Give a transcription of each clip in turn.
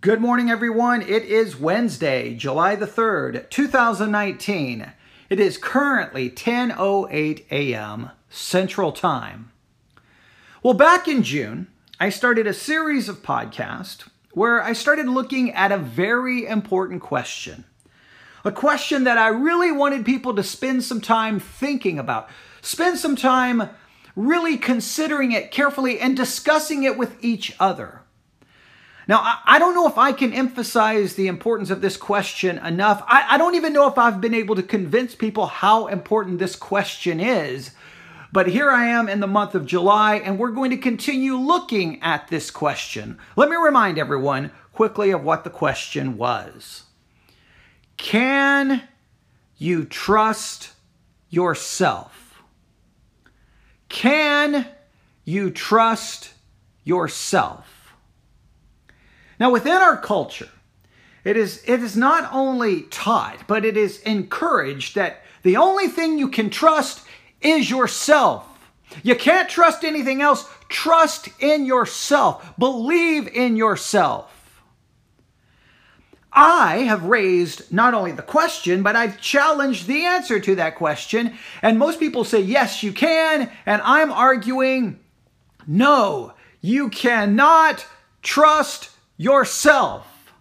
Good morning, everyone. It is Wednesday, July the 3rd, 2019. It is currently 10.08 a.m. Central Time. Well, back in June, I started a series of podcasts where I started looking at a very important question. A question that I really wanted people to spend some time thinking about, spend some time really considering it carefully and discussing it with each other. Now, I don't know if I can emphasize the importance of this question enough. I, don't even know if I've been able to convince people how important this question is. But here I am in the month of July, and we're going to continue looking at this question. Let me remind everyone quickly of what the question was Can you trust yourself? Can you trust yourself? Now, within our culture, it is, it is not only taught, but it is encouraged that the only thing you can trust is yourself. You can't trust anything else. Trust in yourself. Believe in yourself. I have raised not only the question, but I've challenged the answer to that question. And most people say, yes, you can. And I'm arguing, no, you cannot trust yourself.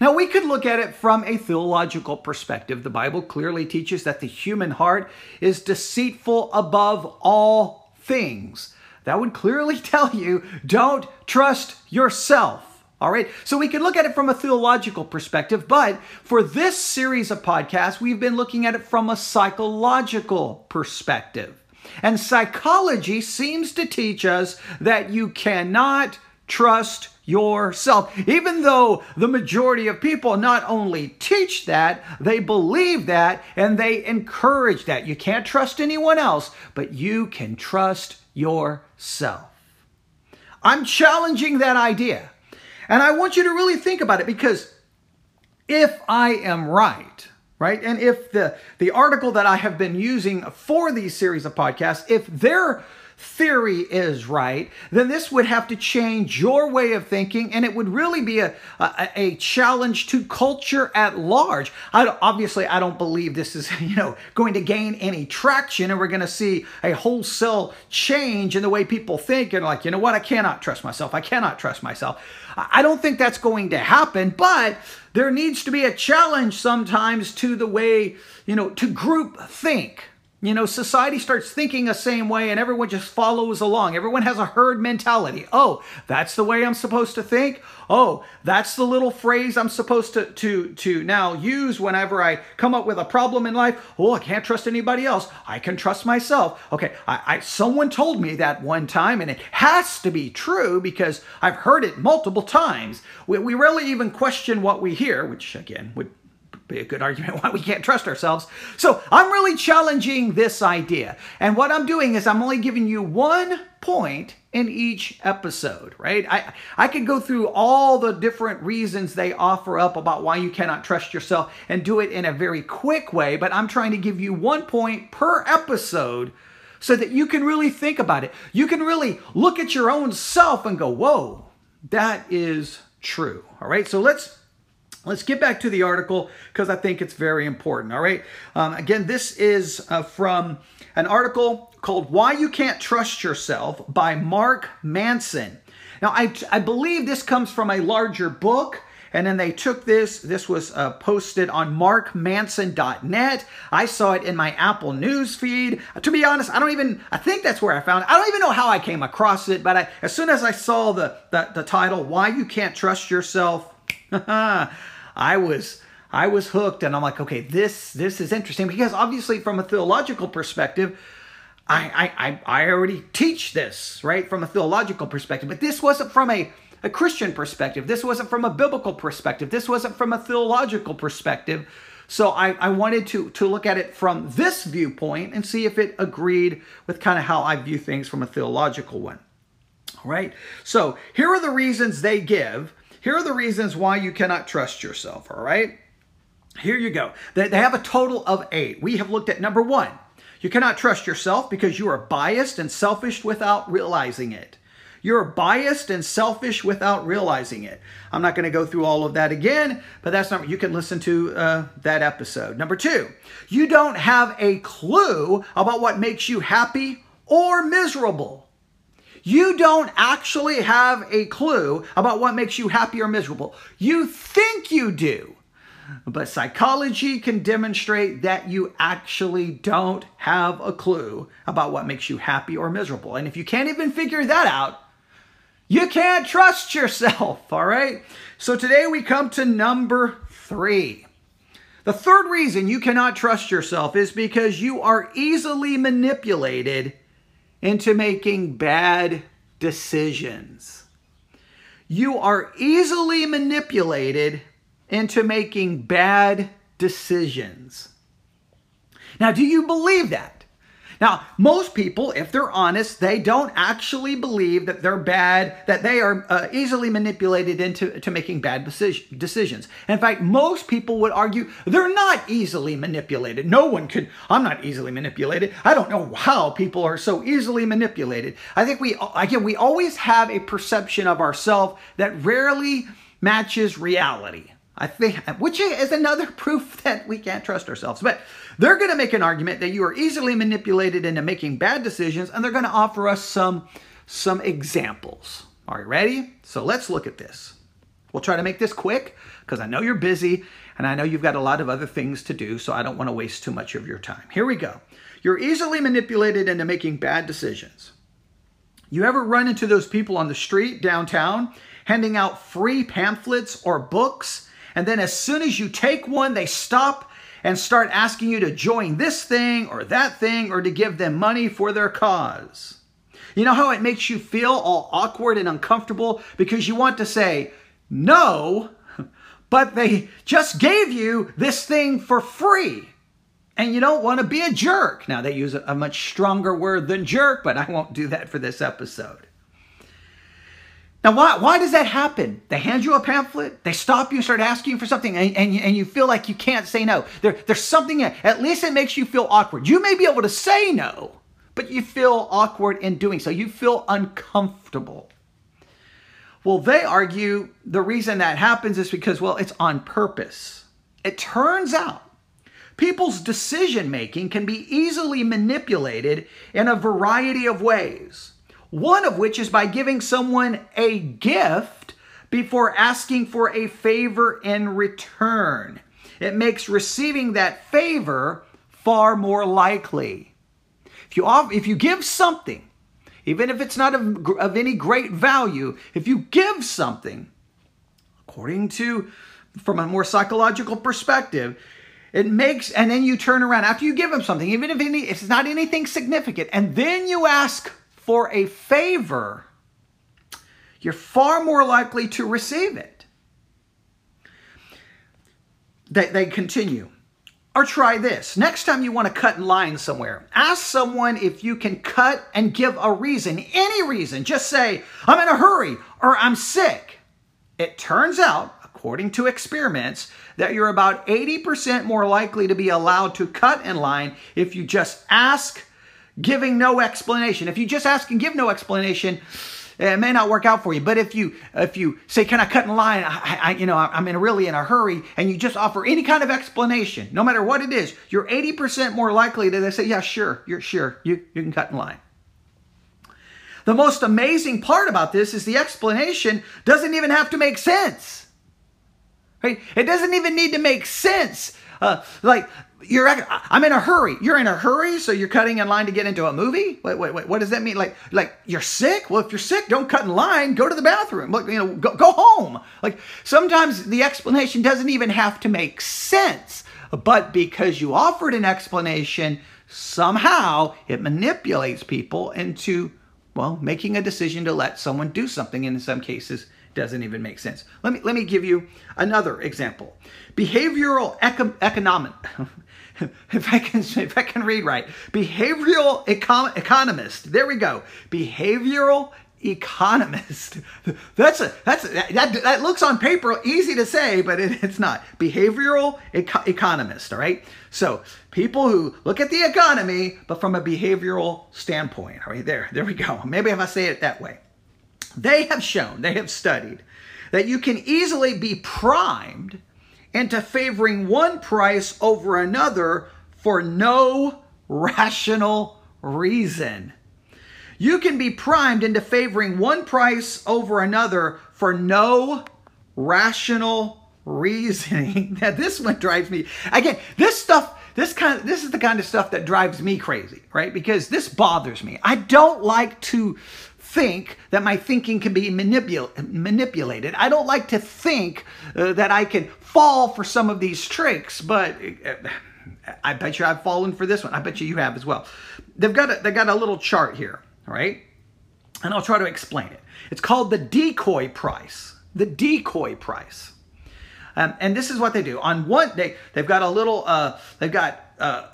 Now, we could look at it from a theological perspective. The Bible clearly teaches that the human heart is deceitful above all things. That would clearly tell you don't trust yourself. All right, so we could look at it from a theological perspective, but for this series of podcasts, we've been looking at it from a psychological perspective. And psychology seems to teach us that you cannot trust yourself. Even though the majority of people not only teach that, they believe that, and they encourage that. You can't trust anyone else, but you can trust yourself. I'm challenging that idea. And I want you to really think about it because if I am right, right, and if the, the article that I have been using for these series of podcasts, if they're theory is right, then this would have to change your way of thinking, and it would really be a, a, a challenge to culture at large. I obviously, I don't believe this is you know going to gain any traction, and we're going to see a wholesale change in the way people think, and like, you know what, I cannot trust myself. I cannot trust myself. I don't think that's going to happen, but there needs to be a challenge sometimes to the way you know to group think you know, society starts thinking the same way and everyone just follows along. Everyone has a herd mentality. Oh, that's the way I'm supposed to think. Oh, that's the little phrase I'm supposed to, to, to now use whenever I come up with a problem in life. Oh, I can't trust anybody else. I can trust myself. Okay, I, I someone told me that one time and it has to be true because I've heard it multiple times. We, we rarely even question what we hear, which again would be a good argument why we can't trust ourselves. So I'm really challenging this idea. And what I'm doing is I'm only giving you one point in each episode, right? I, I could go through all the different reasons they offer up about why you cannot trust yourself and do it in a very quick way, but I'm trying to give you one point per episode so that you can really think about it. You can really look at your own self and go, whoa, that is true. All right, so let's Let's get back to the article because I think it's very important. All right. Um, again, this is uh, from an article called Why You Can't Trust Yourself by Mark Manson. Now, I, I believe this comes from a larger book. And then they took this. This was uh, posted on markmanson.net. I saw it in my Apple News feed. To be honest, I don't even, I think that's where I found it. I don't even know how I came across it, but I, as soon as I saw the, the, the title, Why You Can't Trust Yourself, I was I was hooked and I'm like, okay, this this is interesting because obviously from a theological perspective, I I I already teach this, right? From a theological perspective. But this wasn't from a a Christian perspective. This wasn't from a biblical perspective. This wasn't from a theological perspective. So I, I wanted to, to look at it from this viewpoint and see if it agreed with kind of how I view things from a theological one. All right. So here are the reasons they give here are the reasons why you cannot trust yourself, all right? Here you go. They, have a total of eight. We have looked at number one. You cannot trust yourself because you are biased and selfish without realizing it. You're biased and selfish without realizing it. I'm not going to go through all of that again, but that's not, you can listen to uh, that episode. Number two, you don't have a clue about what makes you happy or miserable. You don't actually have a clue about what makes you happy or miserable. You think you do. But psychology can demonstrate that you actually don't have a clue about what makes you happy or miserable. And if you can't even figure that out, you can't trust yourself, all right? So today we come to number three. The third reason you cannot trust yourself is because you are easily manipulated into making bad decisions. You are easily manipulated into making bad decisions. Now, do you believe that? Now, most people, if they're honest, they don't actually believe that they're bad, that they are uh, easily manipulated into to making bad decision, decisions. In fact, most people would argue they're not easily manipulated. No one could, I'm not easily manipulated. I don't know how people are so easily manipulated. I think we, again, we always have a perception of ourselves that rarely matches reality. I think, which is another proof that we can't trust ourselves. But they're going to make an argument that you are easily manipulated into making bad decisions, and they're going to offer us some, some examples. Are you ready? So let's look at this. We'll try to make this quick because I know you're busy and I know you've got a lot of other things to do, so I don't want to waste too much of your time. Here we go. You're easily manipulated into making bad decisions. You ever run into those people on the street downtown handing out free pamphlets or books and then as soon as you take one, they stop and start asking you to join this thing or that thing or to give them money for their cause. You know how it makes you feel all awkward and uncomfortable because you want to say no, but they just gave you this thing for free. And you don't want to be a jerk. Now, they use a much stronger word than jerk, but I won't do that for this episode. Now, why, why does that happen? They hand you a pamphlet, they stop you, start asking you for something, and, and, you, and you feel like you can't say no. There, there's something, at least it makes you feel awkward. You may be able to say no, but you feel awkward in doing so. You feel uncomfortable. Well, they argue the reason that happens is because, well, it's on purpose. It turns out people's decision making can be easily manipulated in a variety of ways one of which is by giving someone a gift before asking for a favor in return. It makes receiving that favor far more likely. If you, off, if you give something, even if it's not of, of any great value, if you give something, according to, from a more psychological perspective, it makes, and then you turn around after you give them something, even if, any, if it's not anything significant, and then you ask for a favor, you're far more likely to receive it. They, they continue. Or try this. Next time you want to cut in line somewhere, ask someone if you can cut and give a reason, any reason. Just say, I'm in a hurry or I'm sick. It turns out, according to experiments, that you're about 80% more likely to be allowed to cut in line if you just ask giving no explanation. If you just ask and give no explanation, it may not work out for you. But if you if you say, "Can I cut in line?" I, I, you know, I'm in really in a hurry, and you just offer any kind of explanation, no matter what it is, you're 80% more likely that they say, "Yeah, sure, you're sure you you can cut in line." The most amazing part about this is the explanation doesn't even have to make sense. Right? It doesn't even need to make sense. Uh, like you're I'm in a hurry. You're in a hurry, so you're cutting in line to get into a movie. Wait, wait, wait. What does that mean? Like, like you're sick? Well, if you're sick, don't cut in line. Go to the bathroom. Look, you know, go, go home. Like sometimes the explanation doesn't even have to make sense, but because you offered an explanation, somehow it manipulates people into well making a decision to let someone do something. in some cases, doesn't even make sense. Let me let me give you another example. Behavioral eco- economic if I can if I can read right. Behavioral econ- economist. There we go. Behavioral economist. That's a that's a, that that looks on paper easy to say, but it, it's not. Behavioral eco- economist. All right. So people who look at the economy, but from a behavioral standpoint. All right. There, there we go. Maybe if I say it that way, they have shown, they have studied that you can easily be primed into favoring one price over another for no rational reason. You can be primed into favoring one price over another for no rational reasoning. Now this one drives me again. This stuff, this kind, of, this is the kind of stuff that drives me crazy, right? Because this bothers me. I don't like to think that my thinking can be manipul- manipulated. I don't like to think uh, that I can fall for some of these tricks, but uh, I bet you I've fallen for this one. I bet you you have as well. They've got a, they've got a little chart here right? And I'll try to explain it. It's called the decoy price. The decoy price. Um, and this is what they do. On one, they they've got a little, uh, they've got uh,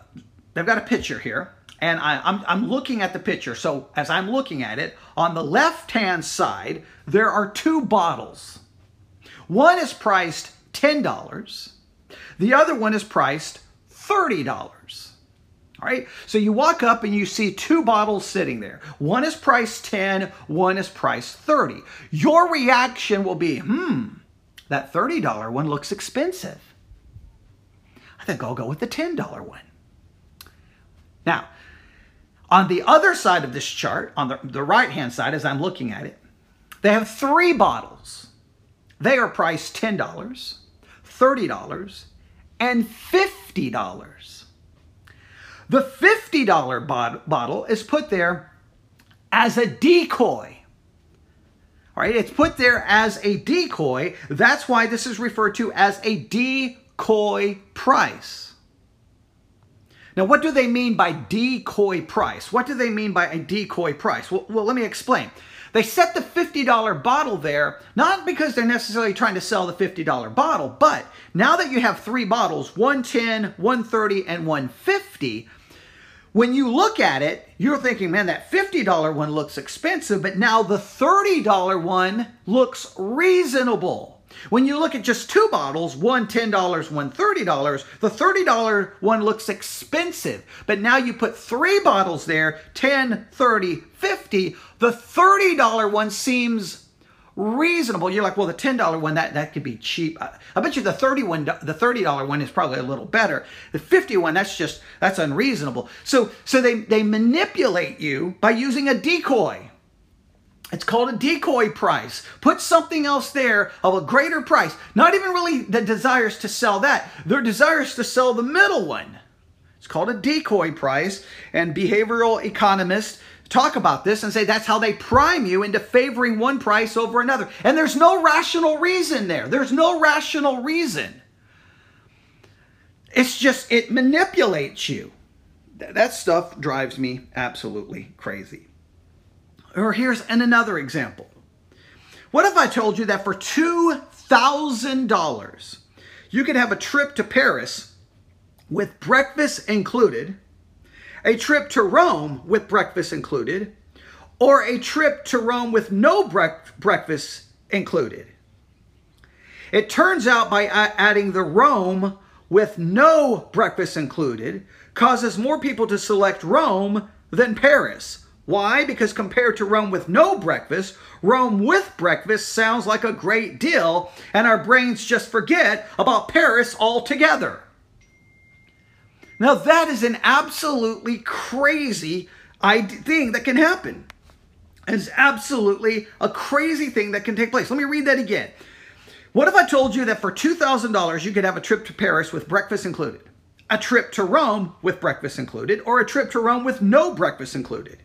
they've got a picture here, and I, I'm I'm looking at the picture. So as I'm looking at it, on the left hand side there are two bottles. One is priced ten dollars. The other one is priced thirty dollars. All right, so you walk up and you see two bottles sitting there. One is priced 10, one is priced 30. Your reaction will be, hmm, that $30 one looks expensive. I think I'll go with the $10 one. Now, on the other side of this chart, on the, the right hand side, as I'm looking at it, they have three bottles. They are priced $10, $30, and $50. The $50 bot- bottle is put there as a decoy. All right, it's put there as a decoy. That's why this is referred to as a decoy price. Now, what do they mean by decoy price? What do they mean by a decoy price? Well, well let me explain. They set the $50 bottle there, not because they're necessarily trying to sell the $50 bottle, but now that you have three bottles, 110, 130, and 150, when you look at it, you're thinking, man, that $50 one looks expensive, but now the $30 one looks reasonable. When you look at just two bottles, one $10, one $30, the $30 one looks expensive. But now you put three bottles there, 10, 30, 50, the $30 one seems reasonable. You're like, well, the ten dollar one that that could be cheap. I, I, bet you the thirty one, the thirty dollar one is probably a little better. The fifty one, that's just that's unreasonable. So so they they manipulate you by using a decoy. It's called a decoy price. Put something else there of a greater price. Not even really the desires to sell that. Their desires to sell the middle one. It's called a decoy price. And behavioral economists talk about this and say that's how they prime you into favoring one price over another. And there's no rational reason there. There's no rational reason. It's just, it manipulates you. That stuff drives me absolutely crazy. Or here's an another example. What if I told you that for $2,000 you could have a trip to Paris with breakfast included? a trip to Rome with breakfast included, or a trip to Rome with no breakfast included. It turns out by adding the Rome with no breakfast included causes more people to select Rome than Paris. Why? Because compared to Rome with no breakfast, Rome with breakfast sounds like a great deal, and our brains just forget about Paris altogether. Now, that is an absolutely crazy thing that can happen. It's absolutely a crazy thing that can take place. Let me read that again. What if I told you that for $2,000 you could have a trip to Paris with breakfast included, a trip to Rome with breakfast included, or a trip to Rome with no breakfast included?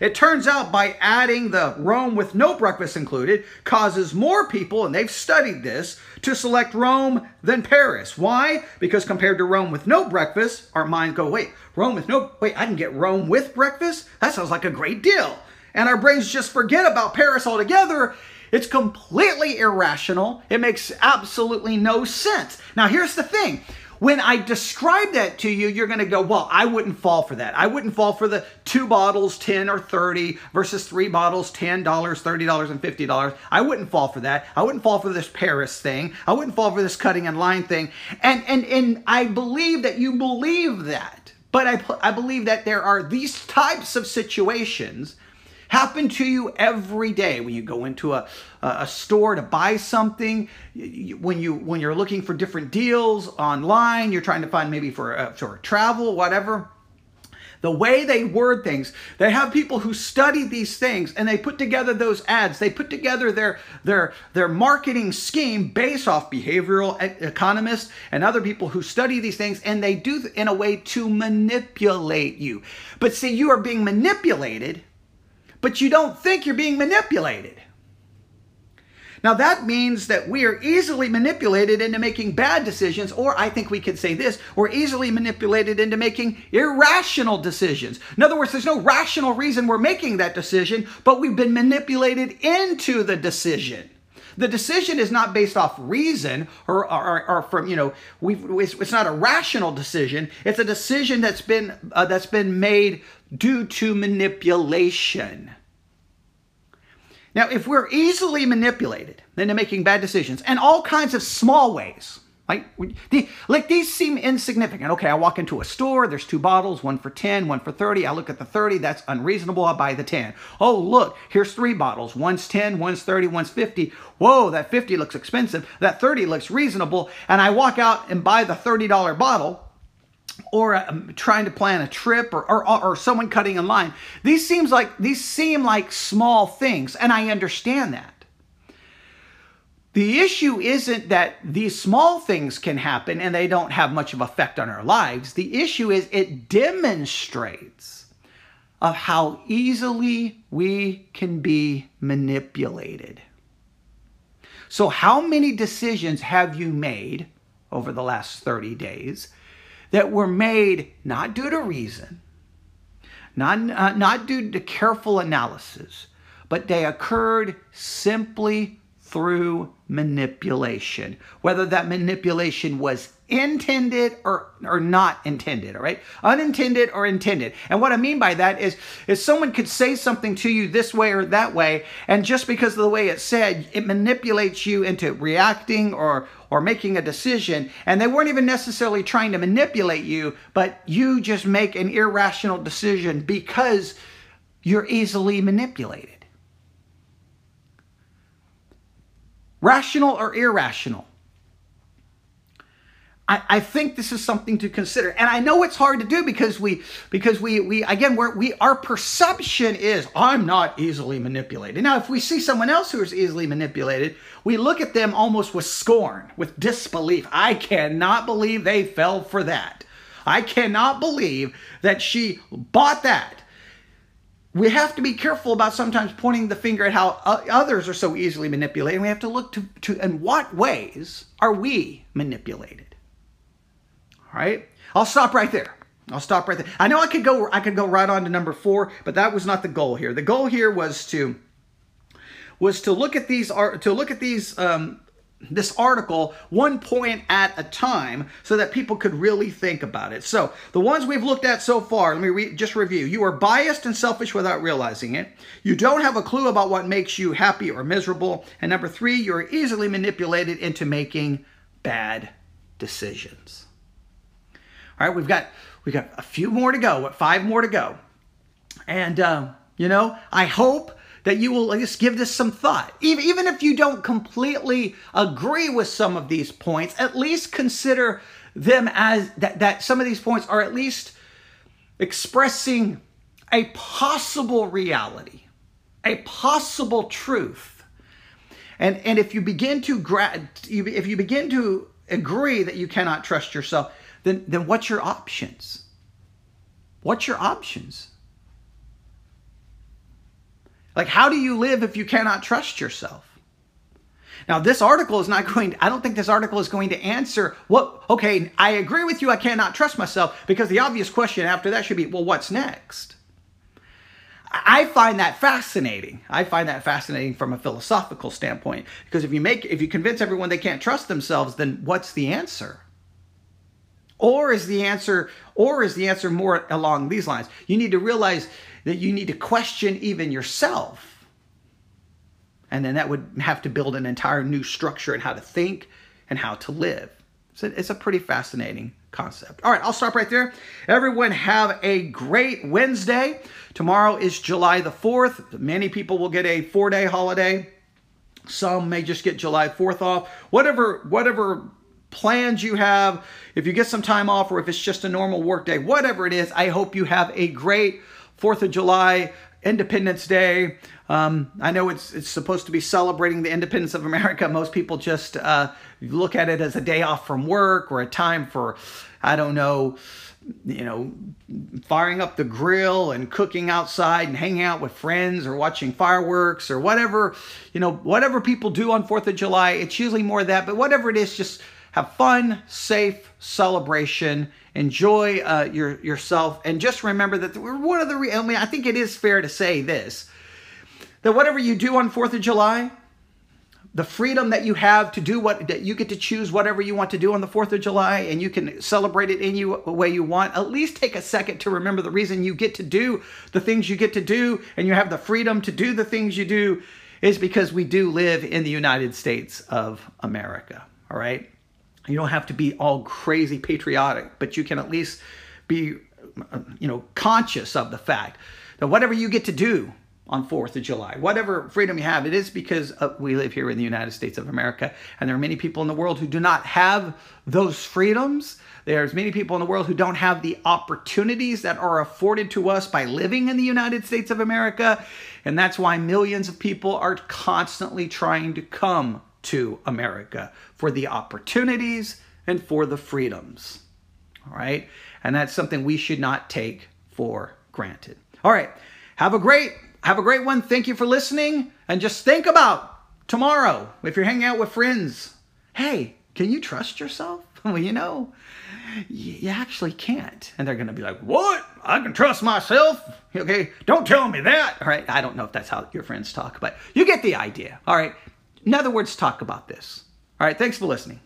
It turns out by adding the Rome with no breakfast included causes more people, and they've studied this, to select Rome than Paris. Why? Because compared to Rome with no breakfast, our minds go, wait, Rome with no, wait, I can get Rome with breakfast? That sounds like a great deal. And our brains just forget about Paris altogether. It's completely irrational. It makes absolutely no sense. Now, here's the thing when I describe that to you, you're going to go, well, I wouldn't fall for that. I wouldn't fall for the two bottles, 10 or 30 versus three bottles, $10, $30, and $50. I wouldn't fall for that. I wouldn't fall for this Paris thing. I wouldn't fall for this cutting in line thing. And, and, and I believe that you believe that. But I, I believe that there are these types of situations happen to you every day. When you go into a, a store to buy something when you when you're looking for different deals online you're trying to find maybe for a, for travel whatever the way they word things they have people who study these things and they put together those ads. They put together their their their marketing scheme based off behavioral economists and other people who study these things and they do in a way to manipulate you. But see you are being manipulated but you don't think you're being manipulated. Now, that means that we are easily manipulated into making bad decisions, or I think we could say this we're easily manipulated into making irrational decisions. In other words, there's no rational reason we're making that decision, but we've been manipulated into the decision. The decision is not based off reason or, or, or from, you know, we it's not a rational decision. It's a decision that's been, uh, that's been made due to manipulation. Now, if we're easily manipulated into making bad decisions, and all kinds of small ways, like, the, like these seem insignificant. Okay, I walk into a store, there's two bottles, one for 10, one for 30. I look at the 30, that's unreasonable, I buy the 10. Oh, look, here's three bottles. One's 10, one's 30, one's 50. Whoa, that 50 looks expensive. That 30 looks reasonable. And I walk out and buy the $30 bottle or um, trying to plan a trip or, or, or someone cutting in line. These seems like these seem like small things, and I understand that. The issue isn't that these small things can happen and they don't have much of effect on our lives. The issue is it demonstrates of how easily we can be manipulated. So how many decisions have you made over the last 30 days that were made not due to reason, not, uh, not due to careful analysis, but they occurred simply through manipulation, whether that manipulation was intended or, or not intended, all right? Unintended or intended. And what I mean by that is, is someone could say something to you this way or that way, and just because of the way it's said, it manipulates you into reacting or, or making a decision. And they weren't even necessarily trying to manipulate you, but you just make an irrational decision because you're easily manipulated. Rational or irrational? I, I think this is something to consider. And I know it's hard to do because we because we we again we're, we our perception is I'm not easily manipulated. Now if we see someone else who is easily manipulated, we look at them almost with scorn, with disbelief. I cannot believe they fell for that. I cannot believe that she bought that we have to be careful about sometimes pointing the finger at how others are so easily manipulated. We have to look to, to in what ways are we manipulated? All right? I'll stop right there. I'll stop right there. I know I could go I could go right on to number 4, but that was not the goal here. The goal here was to was to look at these Are to look at these um, this article one point at a time so that people could really think about it. So, the ones we've looked at so far, let me re just review. You are biased and selfish without realizing it. You don't have a clue about what makes you happy or miserable. And number three, you're easily manipulated into making bad decisions. All right, we've got we've got a few more to go, what five more to go. And um, you know, I hope that you will just give this some thought. Even, if you don't completely agree with some of these points, at least consider them as that, that some of these points are at least expressing a possible reality, a possible truth. And, and if you begin to gra- if you begin to agree that you cannot trust yourself, then, then what's your options? What's your options? Like, how do you live if you cannot trust yourself? Now, this article is not going, to, I don't think this article is going to answer what, okay, I agree with you, I cannot trust myself, because the obvious question after that should be, well, what's next? I find that fascinating. I find that fascinating from a philosophical standpoint, because if you make, if you convince everyone they can't trust themselves, then what's the answer? Or is the answer or is the answer more along these lines? You need to realize that you need to question even yourself. And then that would have to build an entire new structure in how to think and how to live. So it's a pretty fascinating concept. All right, I'll stop right there. Everyone have a great Wednesday. Tomorrow is July the 4th. Many people will get a 4-day holiday. Some may just get July 4th off. Whatever whatever plans you have, if you get some time off or if it's just a normal work day, whatever it is, I hope you have a great 4th of July, Independence Day. Um, I know it's it's supposed to be celebrating the independence of America. Most people just uh, look at it as a day off from work or a time for, I don't know, you know, firing up the grill and cooking outside and hanging out with friends or watching fireworks or whatever, you know, whatever people do on 4th of July. It's usually more that, but whatever it is, just have fun, safe celebration, enjoy uh, your yourself, and just remember that one of the. I mean, I think it is fair to say this: that whatever you do on Fourth of July, the freedom that you have to do what that you get to choose whatever you want to do on the 4th of July and you can celebrate it any way you want at least take a second to remember the reason you get to do the things you get to do and you have the freedom to do the things you do is because we do live in the United States of America. All right you don't have to be all crazy patriotic, but you can at least be, you know, conscious of the fact that whatever you get to do on 4th of July, whatever freedom you have, it is because we live here in the United States of America. And there are many people in the world who do not have those freedoms. There's many people in the world who don't have the opportunities that are afforded to us by living in the United States of America. And that's why millions of people are constantly trying to come to America for the opportunities and for the freedoms. All right? And that's something we should not take for granted. All right. Have a great have a great one. Thank you for listening and just think about tomorrow if you're hanging out with friends. Hey, can you trust yourself? Well, you know, you actually can't. And they're going to be like, What? I can trust myself? Okay, don't tell me that. All right, I don't know if that's how your friends talk, but you get the idea. All right, in other words, talk about this. All right, thanks for listening.